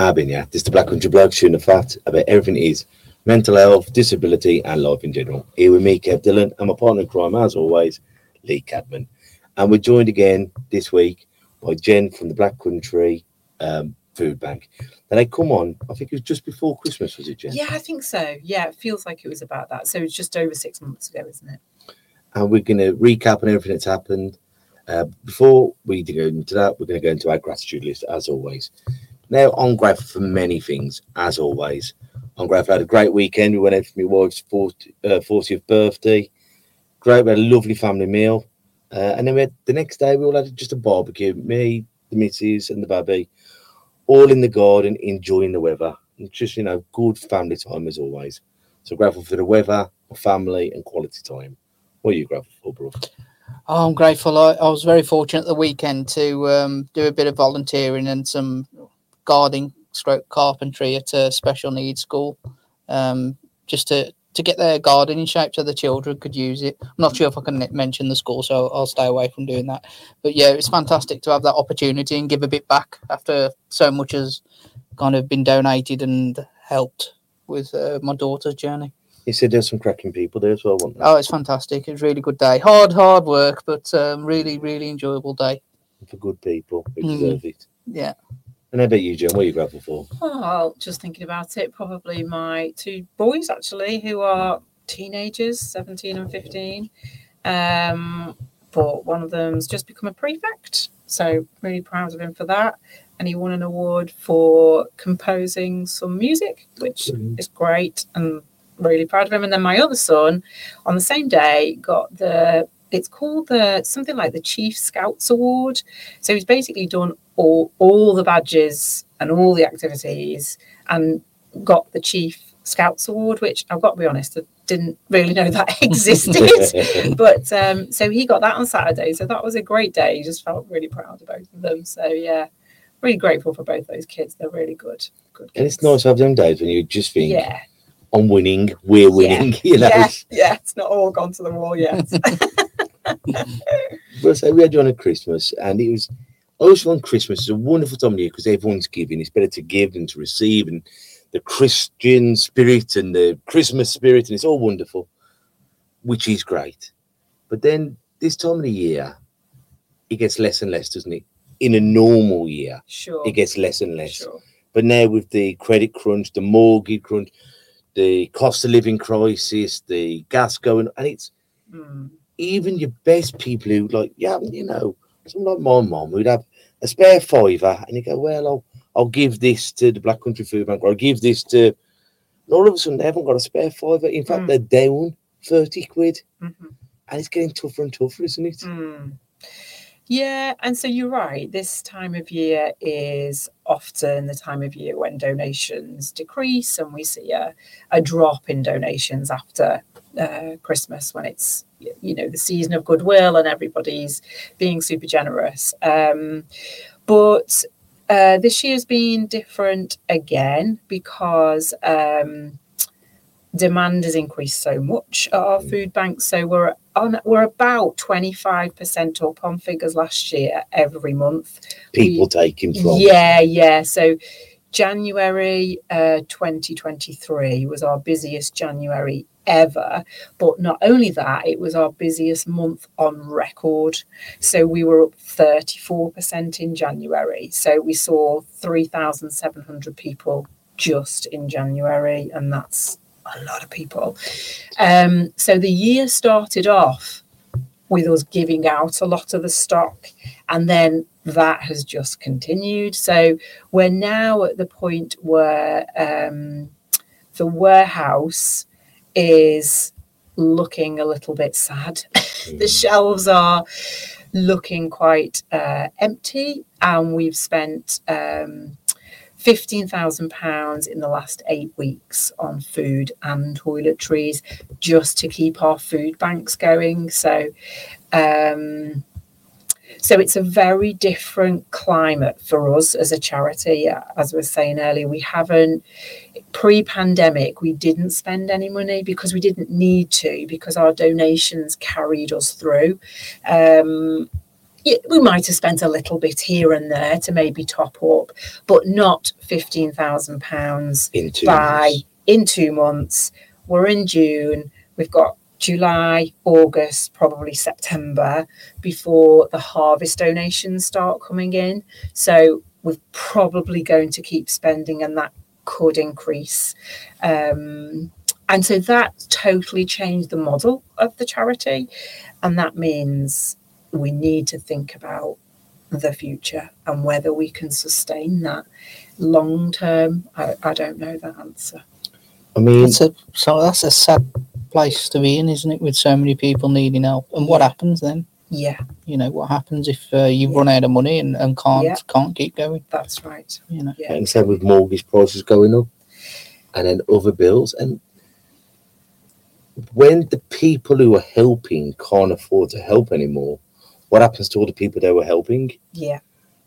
I've been, yeah. This is the Black Country Blokes shooting the fat about everything is mental health, disability, and life in general. Here with me, Kev Dillon, and my partner in crime, as always, Lee Cadman. And we're joined again this week by Jen from the Black Country um, Food Bank. And they come on, I think it was just before Christmas, was it, Jen? Yeah, I think so. Yeah, it feels like it was about that. So it's just over six months ago, isn't it? And we're going to recap on everything that's happened. Uh, before we go into that, we're going to go into our gratitude list, as always. Now, I'm grateful for many things, as always. I'm grateful I had a great weekend. We went out for my wife's 40, uh, 40th birthday. Great, we had a lovely family meal. Uh, and then we had, the next day, we all had just a barbecue. Me, the missus, and the baby, all in the garden, enjoying the weather. And just, you know, good family time as always. So grateful for the weather, family, and quality time. What are you grateful for, bro? Oh, I'm grateful. I, I was very fortunate the weekend to um, do a bit of volunteering and some gardening stroke carpentry at a special needs school um, just to to get their garden in shape so the children could use it. I'm not sure if I can mention the school, so I'll stay away from doing that. But yeah, it's fantastic to have that opportunity and give a bit back after so much has kind of been donated and helped with uh, my daughter's journey. He said there's some cracking people there as well, wasn't there? Oh, it's fantastic. It's a really good day. Hard, hard work, but um, really, really enjoyable day. For good people who Mm. deserve it. Yeah. And how about you, Jen? What are you grateful for? Oh, just thinking about it, probably my two boys actually, who are teenagers, 17 and 15. Um, but one of them's just become a prefect. So really proud of him for that. And he won an award for composing some music, which Brilliant. is great and really proud of him. And then my other son on the same day got the it's called the something like the Chief Scouts Award. So he's basically done all all the badges and all the activities and got the Chief Scouts Award, which I've got to be honest, I didn't really know that existed. but um, so he got that on Saturday. So that was a great day. He just felt really proud of both of them. So yeah, really grateful for both those kids. They're really good. Good. And it's nice to have them days when you just think, Yeah, I'm winning, we're winning, you know. yeah, yeah. It's not all gone to the wall yet. But so we had you on at Christmas, and it was I on Christmas is a wonderful time of year because everyone's giving. It's better to give than to receive, and the Christian spirit and the Christmas spirit, and it's all wonderful, which is great. But then this time of the year, it gets less and less, doesn't it? In a normal year, sure. it gets less and less. Sure. But now with the credit crunch, the mortgage crunch, the cost of living crisis, the gas going, and it's Mm. even your best people who like, yeah, you know, someone like my mom who'd have a spare fiver and you go, well, I'll, I'll give this to the Black Country Food Bank or I'll give this to, and all of a sudden they haven't got a spare fiver. In fact, Mm. they're down 30 quid Mhm. and it's getting tougher and tougher, isn't it? Mm. Yeah, and so you're right. This time of year is often the time of year when donations decrease, and we see a, a drop in donations after uh, Christmas when it's you know the season of goodwill and everybody's being super generous. Um, but uh, this year's been different again because. Um, demand has increased so much at our food bank. So we're on we're about 25% up on figures last year every month. People We- taking from. yeah yeah. So january uh, 2023 was our busiest january ever. But not only that it was our busiest month on record. So we were up 34% in january. So we saw 3700 people just in january and that's a lot of people. Um, so the year started off with us giving out a lot of the stock, and then that has just continued. So we're now at the point where um, the warehouse is looking a little bit sad. the shelves are looking quite uh, empty, and we've spent. Um, £15,000 in the last eight weeks on food and toiletries just to keep our food banks going. So, um, so it's a very different climate for us as a charity. As I was saying earlier, we haven't pre-pandemic we didn't spend any money because we didn't need to because our donations carried us through. Um, we might have spent a little bit here and there to maybe top up, but not fifteen thousand pounds by months. in two months. We're in June. We've got July, August, probably September before the harvest donations start coming in. So we're probably going to keep spending, and that could increase. Um, and so that totally changed the model of the charity. And that means we need to think about the future and whether we can sustain that long term. I, I don't know that answer. I mean, That's a so that's a sad place to be in, isn't it? With so many people needing help, and what happens then? Yeah, You know, what happens if uh, you Yeah. run out of money and, and can't Yeah. can't keep going? that's right. You know, Yeah. like I said, with mortgage prices going up and then other bills. And when the people who are helping can't afford to help anymore, what happens to all the people they were helping? Yeah,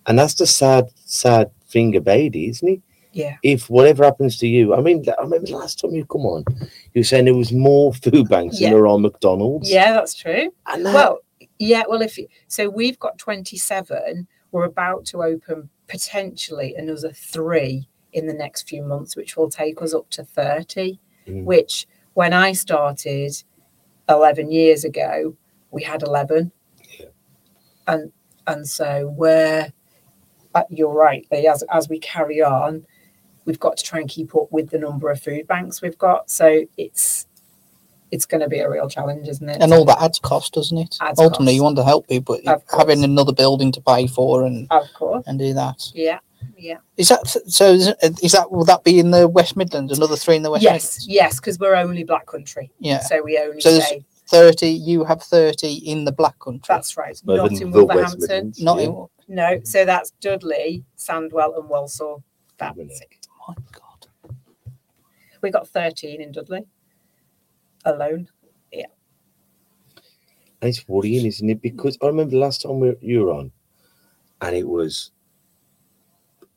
And that's the sad, sad thing about it, isn't it? yeah, If whatever happens to you, I mean, I remember the last time you come on, you were saying there was more food banks Yeah. than there are McDonald's. yeah, that's true. And that, Well, yeah, well, if you, so, we've got 27. We're about to open potentially another three in the next few months, which will take us up to 30. Mm. Which, when I started 11 years ago, we had 11. And and so we're, uh, you're right, as, as we carry on, we've got to try and keep up with the number of food banks we've got. So it's it's going to be a real challenge, isn't it? and all that adds cost, doesn't it? Adds Ultimately, cost. you want to help people, but having another building to pay for and Of course. and do that. Yeah. Yeah. Is that so? Is, is that will that be in the West Midlands? Another three in the West yes. Midlands? Yes. Because we're only Black Country. Yeah. So we only So there's- say Thirty. You have thirty in the Black Country. that's right. But Not then in Wolverhampton. Not yeah. in. No. So that's Dudley, Sandwell, and Walsall. That's Dudley. it. My God. We got 13 in Dudley alone. Yeah. And it's worrying, isn't it? Because I remember the last time we, you were on, and it was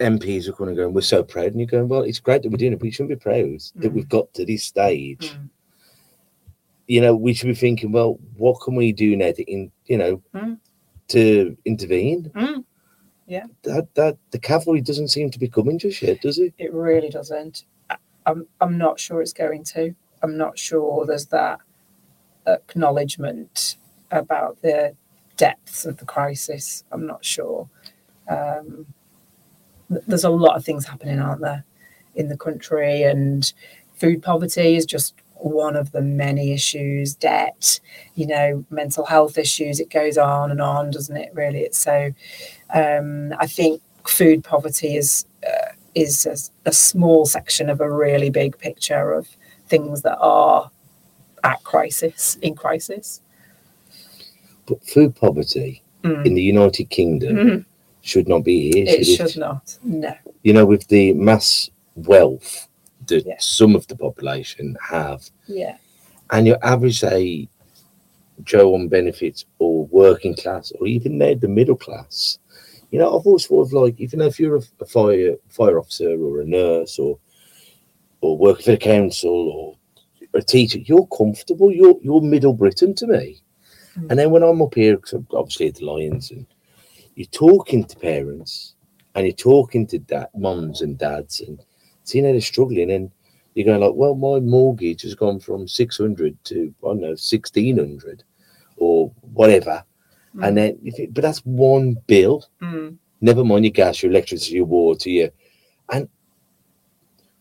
MPs are going to go, we're so proud. And you're going, well, it's great that we're doing it, but you shouldn't be proud that Mm. we've got to this stage. Mm. You know, we should be thinking, well, what can we do now to, in, you know, Mm. to intervene? Mm. That, that the cavalry doesn't seem to be coming just yet, does it? It really doesn't. I'm, I'm not sure it's going to. I'm not sure there's that acknowledgement about the depths of the crisis. I'm not sure. Um, there's a lot of things happening, aren't there, in the country, and food poverty is just one of the many issues. Debt, you know, mental health issues. It goes on and on, doesn't it? Really, it's so. Um, I think food poverty is uh, is a, a small section of a really big picture of things that are at crisis in crisis. But food poverty Mm. in the United Kingdom Mhm. should not be here. It should should not. No. you know, with the mass wealth that Yeah. some of the population have, Yeah. and your average, say, Joe on benefits or working class or even now the middle class, you know, I've always thought of like, even if you're a, a fire fire officer or a nurse or or working for the council or a teacher, you're comfortable. You're you're middle Britain to me. Mm. And then when I'm up here, 'cause I'm obviously at the Lions, and you're talking to parents and you're talking to dad, mums and dads, and seeing how they're struggling, and you're going like, well, my mortgage has gone from 600 to I don't know 1600 or whatever, and then you think, but that's one bill. Mm. Never mind your gas, your electricity, your water, your and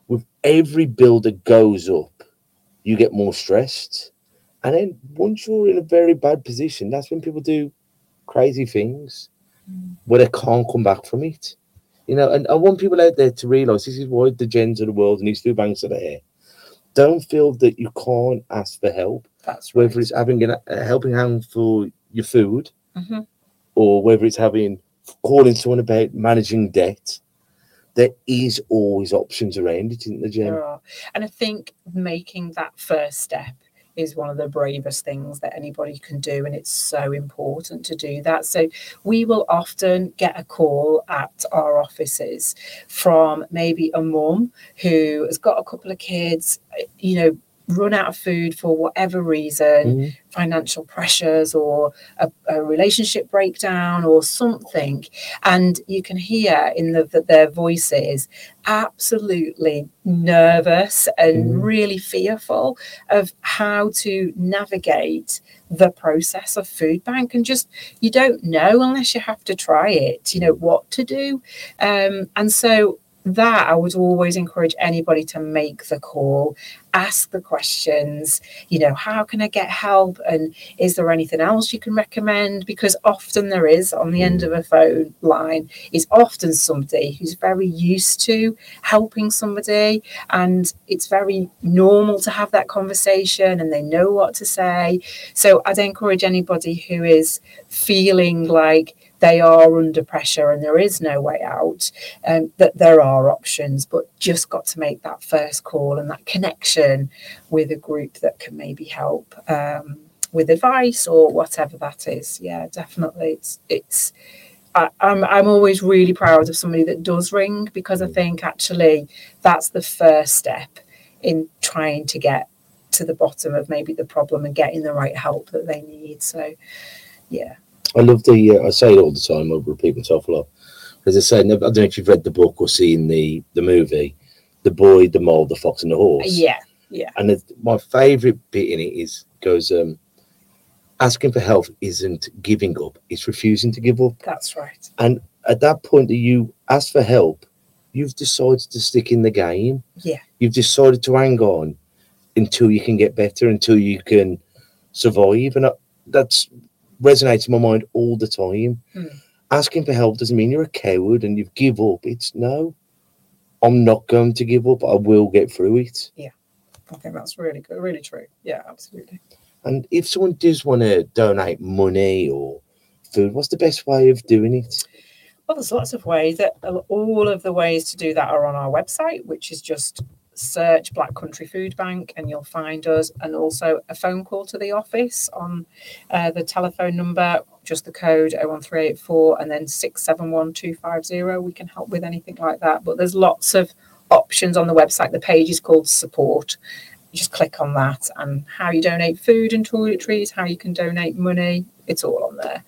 with every bill that goes up, you get more stressed. And then once you're in a very bad position, that's when people do crazy things where they can't come back from it. You know, and I want people out there to realise this is why the Jens of the world and these two banks are there. Don't feel that you can't ask for help, That's right. whether it's having a a helping hand for your food Mhm. or whether it's having calling someone about managing debt. there is always options around it, isn't there, Jen? There are. And I think making that first step is one of the bravest things that anybody can do. And it's so important to do that. So we will often get a call at our offices from maybe a mum who has got a couple of kids, you know, run out of food for whatever reason Mhm. financial pressures or a, a relationship breakdown or something and you can hear in the, the, their voices absolutely nervous and Mhm. really fearful of how to navigate the process of food bank and just you don't know unless you have to try it you know what to do um, and so that I would always encourage anybody to make the call, ask the questions, you know, how can I get help? And is there anything else you can recommend? Because often there is on the end mm. of a phone line is often somebody who's very used to helping somebody and it's very normal to have that conversation and they know what to say. So I'd encourage anybody who is feeling like they are under pressure and there is no way out, um, that there are options, but just got to make that first call and that connection with a group that can maybe help um, with advice or whatever that is. Yeah, definitely. It's it's. I, I'm I'm always really proud of somebody that does ring because I think actually that's the first step in trying to get to the bottom of maybe the problem and getting the right help that they need. So, yeah. I love the. Uh, I say it all the time. I repeat myself a lot. As I say, I don't know if you've read the book or seen the the movie, the boy, the mole, the fox, and the horse. Yeah, yeah. And it's, my favourite bit in it is goes, um, asking for help isn't giving up; it's refusing to give up. That's right. And at that point that you ask for help, you've decided to stick in the game. Yeah. You've decided to hang on until you can get better, until you can survive, and I, that's resonates in my mind all the time. Hmm. Asking for help doesn't mean you're a coward and you've give up. It's no, I'm not going to give up. I will get through it. I think that's really good, really true. Yeah, absolutely. And if someone does want to donate money or food, what's the best way of doing it? Well, there's lots of ways that all of the ways to do that are on our website, which is just search Black Country Food Bank and you'll find us, and also a phone call to the office on uh, the telephone number, just the code 01384 and then 671250. We can help with anything like that. But there's lots of options on the website. The page is called support. You just click on that and how you donate food and toiletries, how you can donate money. It's all on there.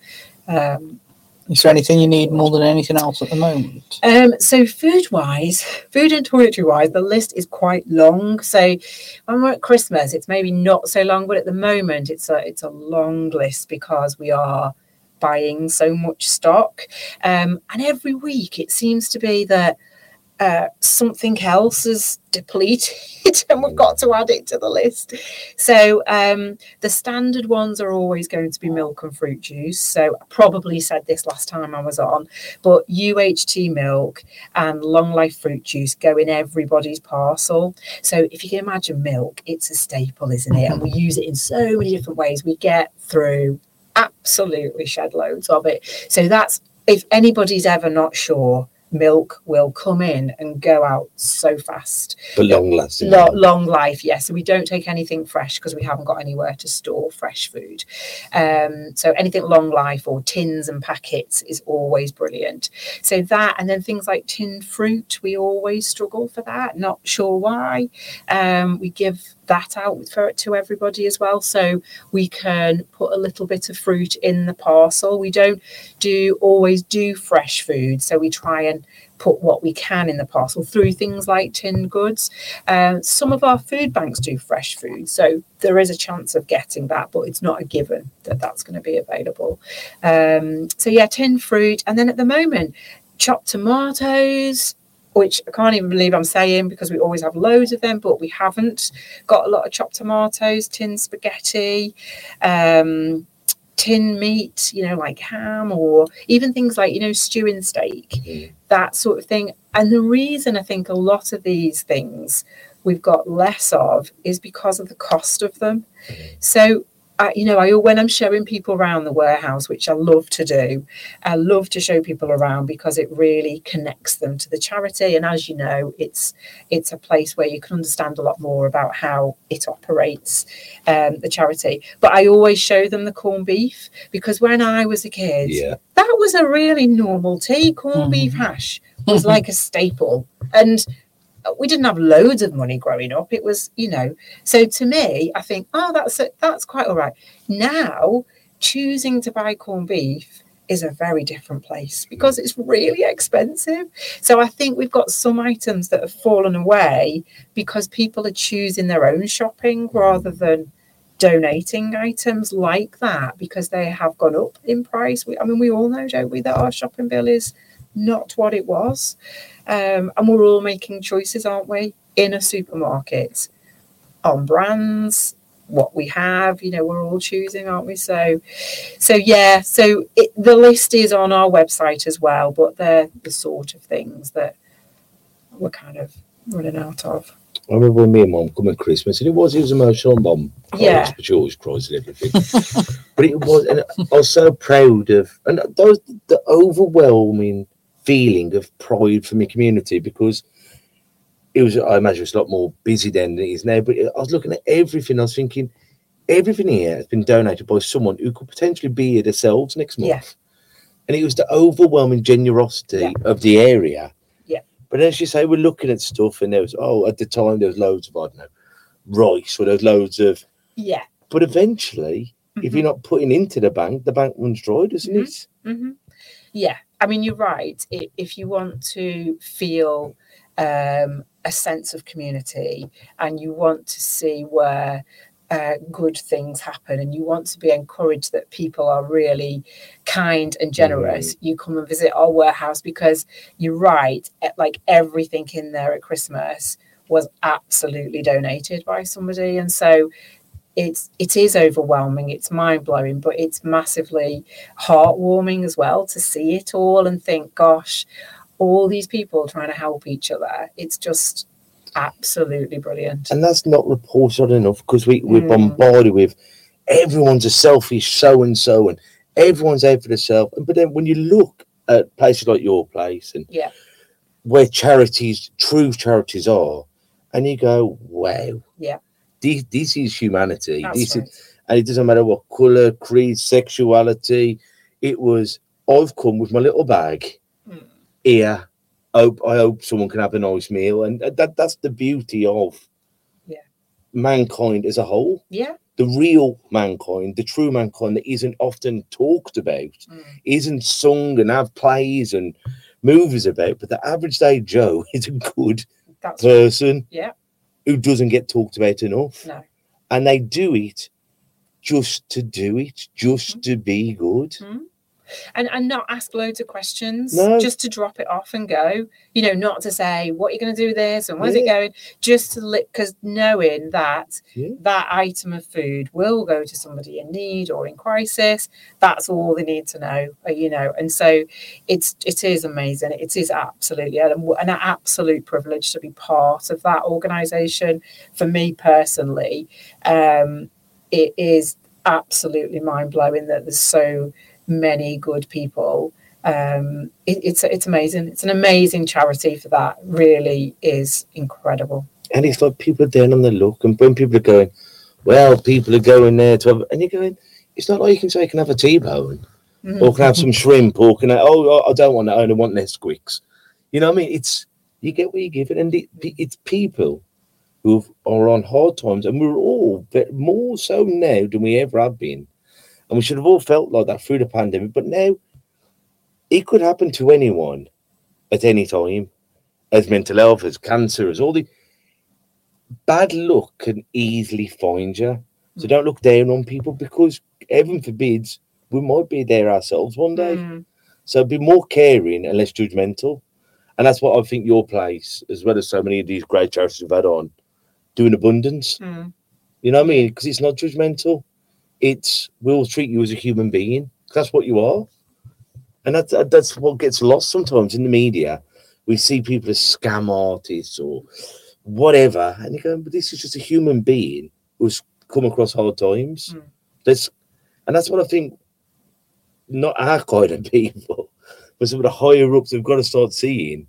Um, Is there anything you need more than anything else at the moment? um, so food wise, food and toiletry wise, the list is quite long. So when we're at Christmas, it's maybe not so long, but at the moment it's a it's a long list because we are buying so much stock. Um, and every week it seems to be that uh, something else is depleted and we've got to add it to the list. So um, the standard ones are always going to be milk and fruit juice. So I probably said this last time I was on, but UHT milk and long life fruit juice go in everybody's parcel. So if you can imagine milk, it's a staple, isn't it? And we use it in so many different ways. We get through absolutely shed loads of it. So that's if anybody's ever not sure, milk will come in and go out so fast. But long lasting. Lo- long life, yes. So we don't take anything fresh because we haven't got anywhere to store fresh food. Um, so anything long life or tins and packets is always brilliant. So that, and then things like tinned fruit, we always struggle for that. Not sure why. Um, we give that out for to everybody as well. So we can put a little bit of fruit in the parcel. We don't do always do fresh food, so we try and put what we can in the parcel through things like tinned goods. Um, some of our food banks do fresh food, so there is a chance of getting that, but it's not a given that that's going to be available. Um, so yeah, tinned fruit, and then at the moment, chopped tomatoes. Which I can't even believe I'm saying because we always have loads of them, but we haven't got a lot of chopped tomatoes, tin spaghetti, um, tin meat, you know, like ham or even things like, you know, stewing steak, Mhm. that sort of thing. And the reason I think a lot of these things we've got less of is because of the cost of them. So I, you know, I when I'm showing people around the warehouse, which I love to do, I love to show people around because it really connects them to the charity. And as you know, it's it's a place where you can understand a lot more about how it operates, um, the charity. But I always show them the corned beef because when I was a kid, Yeah. that was a really normal tea. Corned beef hash was like a staple, and we didn't have loads of money growing up. It was, you know, so to me, I think, oh, that's that's quite all right. Now, choosing to buy corned beef is a very different place because it's really expensive. So I think we've got some items that have fallen away because people are choosing their own shopping rather than donating items like that because they have gone up in price. We, I mean, we all know, don't we, that our shopping bill is not what it was. Um, and we're all making choices, aren't we, in a supermarket on brands, what we have, you know, we're all choosing, aren't we? So, so yeah, so it, the list is on our website as well, but they're the sort of things that we're kind of running out of. I remember when me and mum come at Christmas, and it was it was emotional. Mum Yeah. but she always cries and everything. but it was, and I was so proud of, and those the overwhelming feeling of pride for my community because it was. I imagine it's a lot more busy then than it is now. But I was looking at everything. I was thinking, everything here has been donated by someone who could potentially be here themselves next month. Yeah. And it was the overwhelming generosity Yeah. of the area. Yeah. But as you say, we're looking at stuff, and there was oh, at the time there was loads of I don't know, rice, or there was loads of. Yeah. But eventually, if you're not putting into the bank, the bank runs dry, doesn't Mhm. it? hmm Yeah, I mean, you're right. If you want to feel um, a sense of community and you want to see where uh, good things happen and you want to be encouraged that people are really kind and generous, you come and visit our warehouse because you're right. Like everything in there at Christmas was absolutely donated by somebody. And so it's it is overwhelming it's mind blowing but it's massively heartwarming as well to see it all and think gosh all these people trying to help each other it's just absolutely brilliant And that's not reported enough because we, we're Mm. bombarded with everyone's a selfish so and so, and everyone's out for themselves. But then when you look at places like your place and Yeah. where charities, true charities are, and you go, wow, Yeah. This, this is humanity. That's this is and it doesn't matter what color, creed, sexuality. It was I've come with my little bag Mm. here. Hope I hope someone can have a nice meal, and that that's the beauty of Yeah. mankind as a whole. yeah The real mankind, the true mankind that isn't often talked about, Mm. isn't sung and have plays and movies about, but the average day Joe is a good that's person Yeah. Who doesn't get talked about enough no and they do it just to do it, Mm-hmm. just to be good. And and not ask loads of questions No. just to drop it off and go you know not to say what are you're going to do with this? And where's it going? Just to look because knowing that Yeah. that item of food will go to somebody in need or in crisis that's all they need to know uh, you know and so it's it is amazing. It is absolutely an, an absolute privilege to be part of that organization. For me personally um it is absolutely mind-blowing that there's so many good people. Um, it, it's it's amazing. It's an amazing charity for that. Really is incredible. And it's like people are down on the look, and when people are going, well, people are going there to have, and you're going, it's not like you can say you can have a T-bone Mhm. or can have some shrimp or can I, oh, I don't want that, I only want Nesquiks. You know what I mean? It's you get what you give it, and it, it's people who are on hard times, and we're all more so now than we ever have been, and we should have all felt like that through the pandemic. But now, it could happen to anyone at any time, as mental health, as cancer, as all the bad luck can easily find you. So don't look down on people because heaven forbids we might be there ourselves one day. Mm, So be more caring and less judgmental. And that's what I think your place, as well as so many of these great charities we've had on, do in abundance. mm. You know what I mean? Because it's not judgmental. It's we'll treat you as a human being. That's what you are. And that's that's what gets lost sometimes in the media. We see people as scam artists or whatever, and you go, but this is just a human being who's come across hard times. Mm. Let's, and that's what I think. Not our kind of people, but some of the higher ups We've got to start seeing.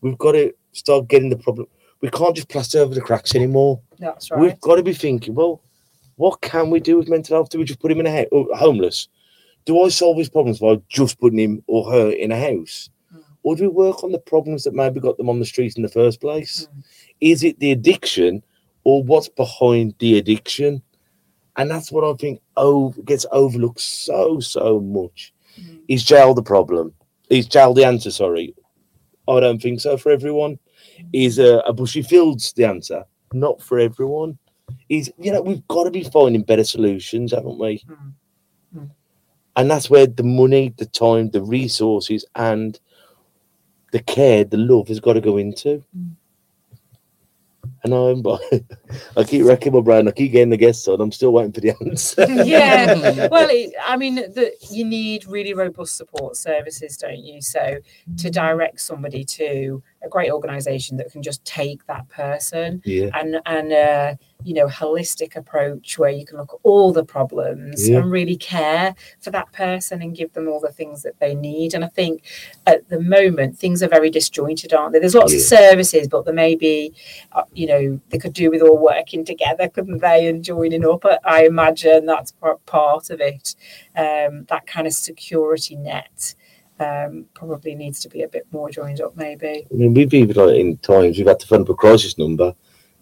We've got to start getting the problem. We can't just plaster over the cracks anymore. That's right. We've got to be thinking, well, what can we do with mental health? Do we just put him in a house, homeless? Do I solve his problems by just putting him or her in a house? Mm. Or do we work on the problems that maybe got them on the street in the first place? Mm. Is it the addiction or what's behind the addiction? And that's what I think oh gets overlooked so, so much. Mm. Is jail the problem? Is jail the answer? Sorry. I don't think so for everyone. Is uh, a Bushey Fields the answer? Not for everyone is you know we've got to be finding better solutions haven't we Mm. Mm. and that's where the money the time the resources and the care the love has got to go into Mm. and i'm i keep wrecking my brain i keep getting the guests on i'm still waiting for the answer yeah. Well, it, I mean, the, you need really robust support services, don't you? So to direct somebody to a great organisation that can just take that person yeah and and uh, you know holistic approach where you can look at all the problems Yeah. and really care for that person and give them all the things that they need. And I think at the moment things are very disjointed, aren't they? There's lots of services, but there may be, uh, you know, they could do with all working together, couldn't they, and joining up. I- I imagine that's par- part of it. Um, that kind of security net. Um, probably needs to be a bit more joined up, maybe. i mean we've even like in times we've had to phone up a crisis number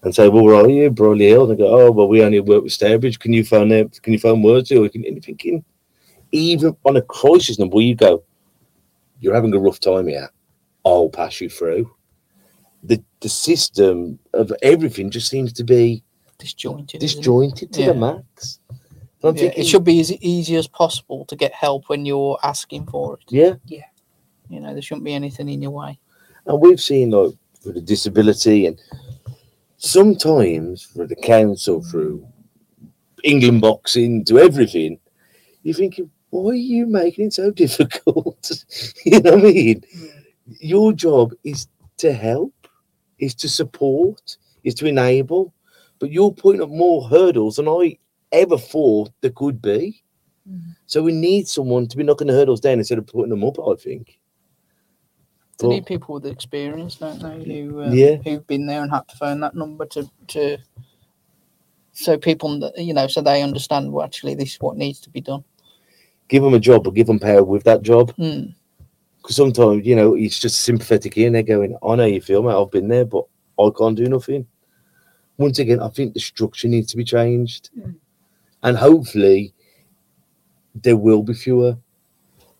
and say well where are you? Brierley Hill and they go oh well we only work with Stourbridge. Can you phone it can you phone Worsley or can and you're thinking even on a crisis number you go you're having a rough time here. I'll pass you through. The the system of everything just seems to be Disjointed. disjointed to the max And I'm Yeah, thinking it should be as easy as possible to get help when you're asking for it. yeah Yeah. You know, there shouldn't be anything in your way. And we've seen like for the disability and sometimes for the council through England boxing to everything, you're thinking, why are you making it so difficult? you know what I mean? Your job is to help, is to support, is to enable, but you're putting up more hurdles than I ever thought there could be. Mm. So we need someone to be knocking the hurdles down instead of putting them up, I think. They But- need people with experience, don't they? Who um, Yeah. who've been there and had to phone that number to to so people you know so they understand well, actually this is what needs to be done. give them a job, but give them power with that job. Hmm. Because sometimes, you know, it's just sympathetic here and they're going, I know you feel, mate, I've been there, but I can't do nothing. Once again, I think the structure needs to be changed. Mm. And hopefully, there will be fewer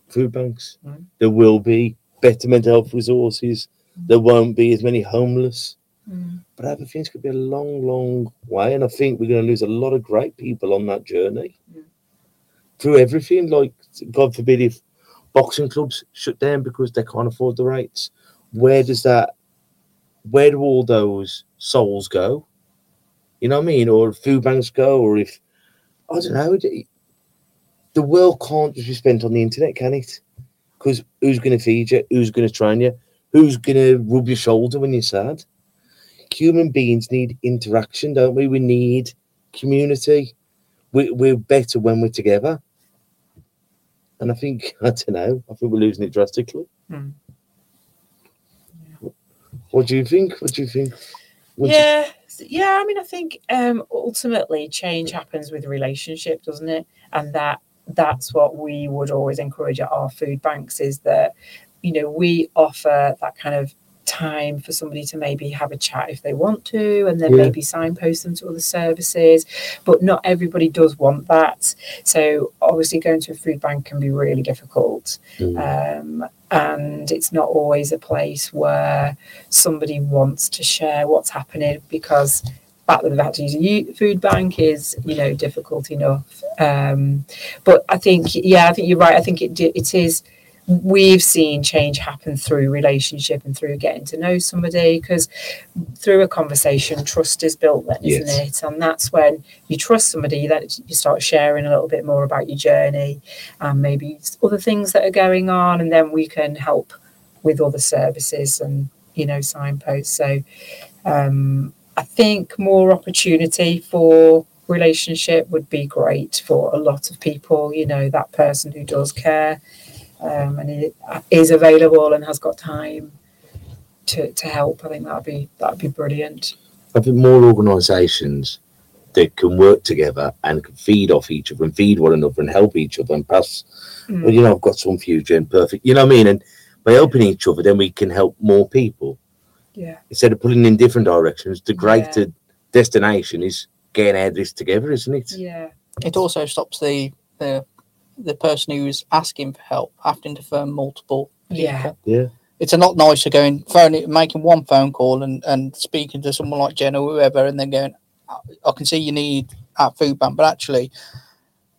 food banks. Mm. There will be better mental health resources. There won't be as many homeless. Mm. But I think a feeling it's going to be a long, long way. And I think we're going to lose a lot of great people on that journey Yeah. through everything. Like, God forbid, if boxing clubs shut down because they can't afford the rates, where does that, where do all those souls go? You know what I mean? Or food banks go, or if, I don't know, the world can't just be spent on the internet, can it? Because who's going to feed you? Who's going to train you? Who's going to rub your shoulder when you're sad? human beings need interaction, don't we? We need community. We, we're better when we're together. And I think, I don't know, I think we're losing it drastically. Hmm. What do you think? What do you think? What do you- yeah i mean i think um ultimately change happens with relationship doesn't it and that that's what we would always encourage at our food banks is that you know we offer that kind of time for somebody to maybe have a chat if they want to and then Yeah. maybe signpost them to other services but not everybody does want that so obviously going to a food bank can be really difficult Mm. um, and it's not always a place where somebody wants to share what's happening because the fact that they've had to use a food bank is you know difficult enough. Um, but i think yeah i think you're right. I think it it is we've seen change happen through relationship and through getting to know somebody because through a conversation trust is built then isn't Yes. it and that's when you trust somebody that you start sharing a little bit more about your journey and maybe other things that are going on and then we can help with other services and you know signposts so um i think more opportunity for relationship would be great for a lot of people. You know, that person who does care um, and it is available and has got time to, to help. I think that'd be that'd be brilliant. I think more organisations that can work together and can feed off each other and feed one another and help each other and pass. Mm. Well, you know, I've got some future and perfect. You know what I mean? And by helping each other, then we can help more people Yeah, instead of pulling in different directions. The Yeah. greater destination is getting out of this together, isn't it? yeah, It also stops the the the person who's asking for help having to phone multiple people. Yeah. Yeah. It's a lot nicer going phone making one phone call and, and speaking to someone like Jen or whoever, and then going, "I- I can see you need our food bank, but actually,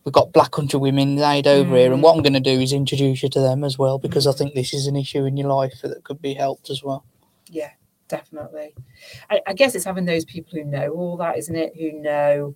we've got Black Country Women Aid over here, and mm. what I'm going to do is introduce you to them as well because I mm. think this is an issue in your life that could be helped as well. yeah, definitely. I, I guess it's having those people who know all that, isn't it? Who know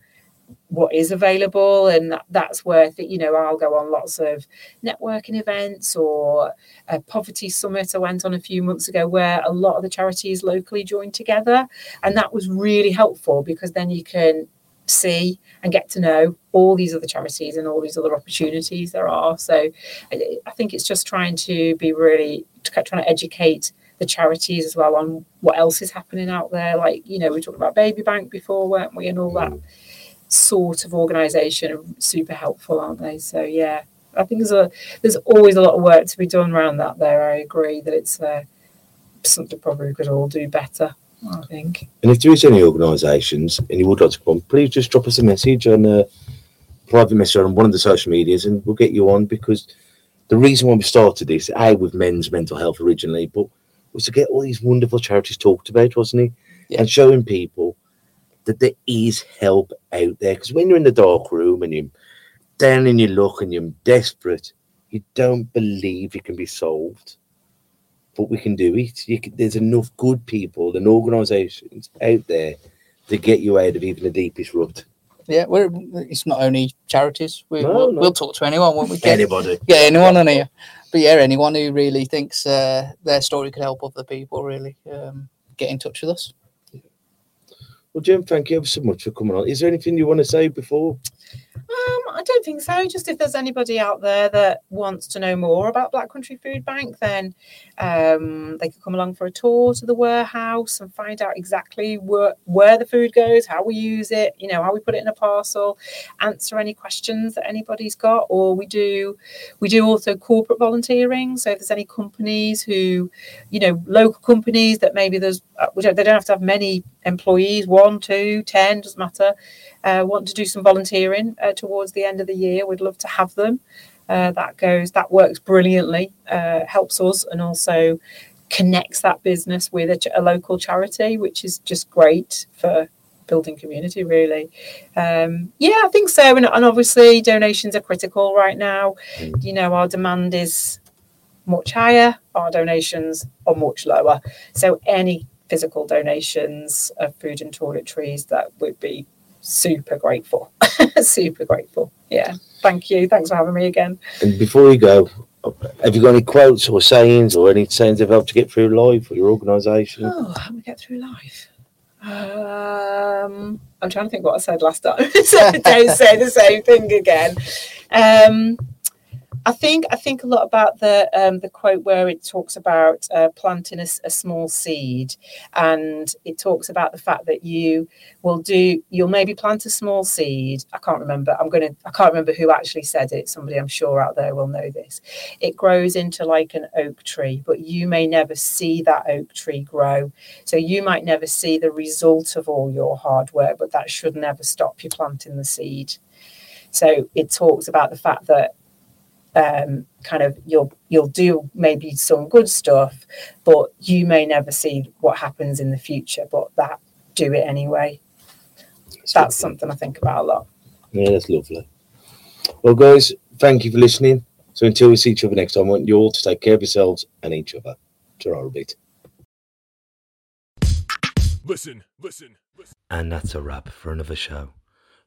what is available, and that, that's worth it. You know, I'll go on lots of networking events or a poverty summit I went on a few months ago where a lot of the charities locally joined together, and that was really helpful because then you can see and get to know all these other charities and all these other opportunities there are. So I, I think it's just trying to be really trying to educate the charities as well on what else is happening out there. Like, you know, we talked about Baby Bank before, weren't we? And all that mm. Sort of organisation are super helpful, aren't they? So yeah, I think there's a there's always a lot of work to be done around that there. I agree that it's uh, something probably we could all do better. I think. And if there is any organisations and you would like to come, please just drop us a message on a private message on one of the social medias and we'll get you on because the reason why we started this, A, with men's mental health originally, but was to get all these wonderful charities talked about, wasn't it? Yeah. And showing people that there is help out there. Because when you're in the dark room and you're down in your luck and you're desperate, you don't believe it can be solved. But we can do it. You can, there's enough good people and organisations out there to get you out of even the deepest rut. Yeah, we're, it's not only charities. We, No, we'll, no. we'll talk to anyone when we get Anybody. yeah, anyone on here. But yeah, anyone who really thinks uh, their story could help other people, really um, get in touch with us. Well, Jen, thank you ever so much for coming on. Is there anything you want to say before? Um, I don't think so. Just if there's anybody out there that wants to know more about Black Country Food Bank, then um, they could come along for a tour to the warehouse and find out exactly where, where the food goes, how we use it, you know, how we put it in a parcel, answer any questions that anybody's got. Or we do, we do also corporate volunteering. So if there's any companies who, you know, local companies that maybe there's, uh, we don't, they don't have to have many employees, one, two, ten, doesn't matter uh, want to do some volunteering uh, towards the end of the year, we'd love to have them. Uh, that goes, that works brilliantly, uh, helps us, and also connects that business with a, ch- a local charity, which is just great for building community. Really, um, yeah, I think so. And, and obviously, donations are critical right now. You know, our demand is much higher, our donations are much lower. So any physical donations of food and toiletries that would be super grateful super grateful. Yeah. Thank you. Thanks for having me again. And before you go, have you got any quotes or sayings or any sayings that have helped to get through life for your organisation? oh how do we get through life? Um i'm trying to think what i said last time. So don't say the same thing again. Um I think I think a lot about the um, the quote where it talks about uh, planting a small seed, and it talks about the fact that you will do you'll maybe plant a small seed. I can't remember. I'm gonna I can't remember who actually said it. Somebody I'm sure out there will know this. It grows into like an oak tree, but you may never see that oak tree grow. So you might never see the result of all your hard work, but that should never stop you planting the seed. So it talks about the fact that um, kind of you'll you'll do maybe some good stuff, but you may never see what happens in the future. But that do it anyway. That's lovely. something I think about a lot. Yeah, that's lovely. Well, guys, thank you for listening. So until we see each other next time, I want you all to take care of yourselves and each other. Ta a bit. Listen, listen, listen. And that's a wrap for another show.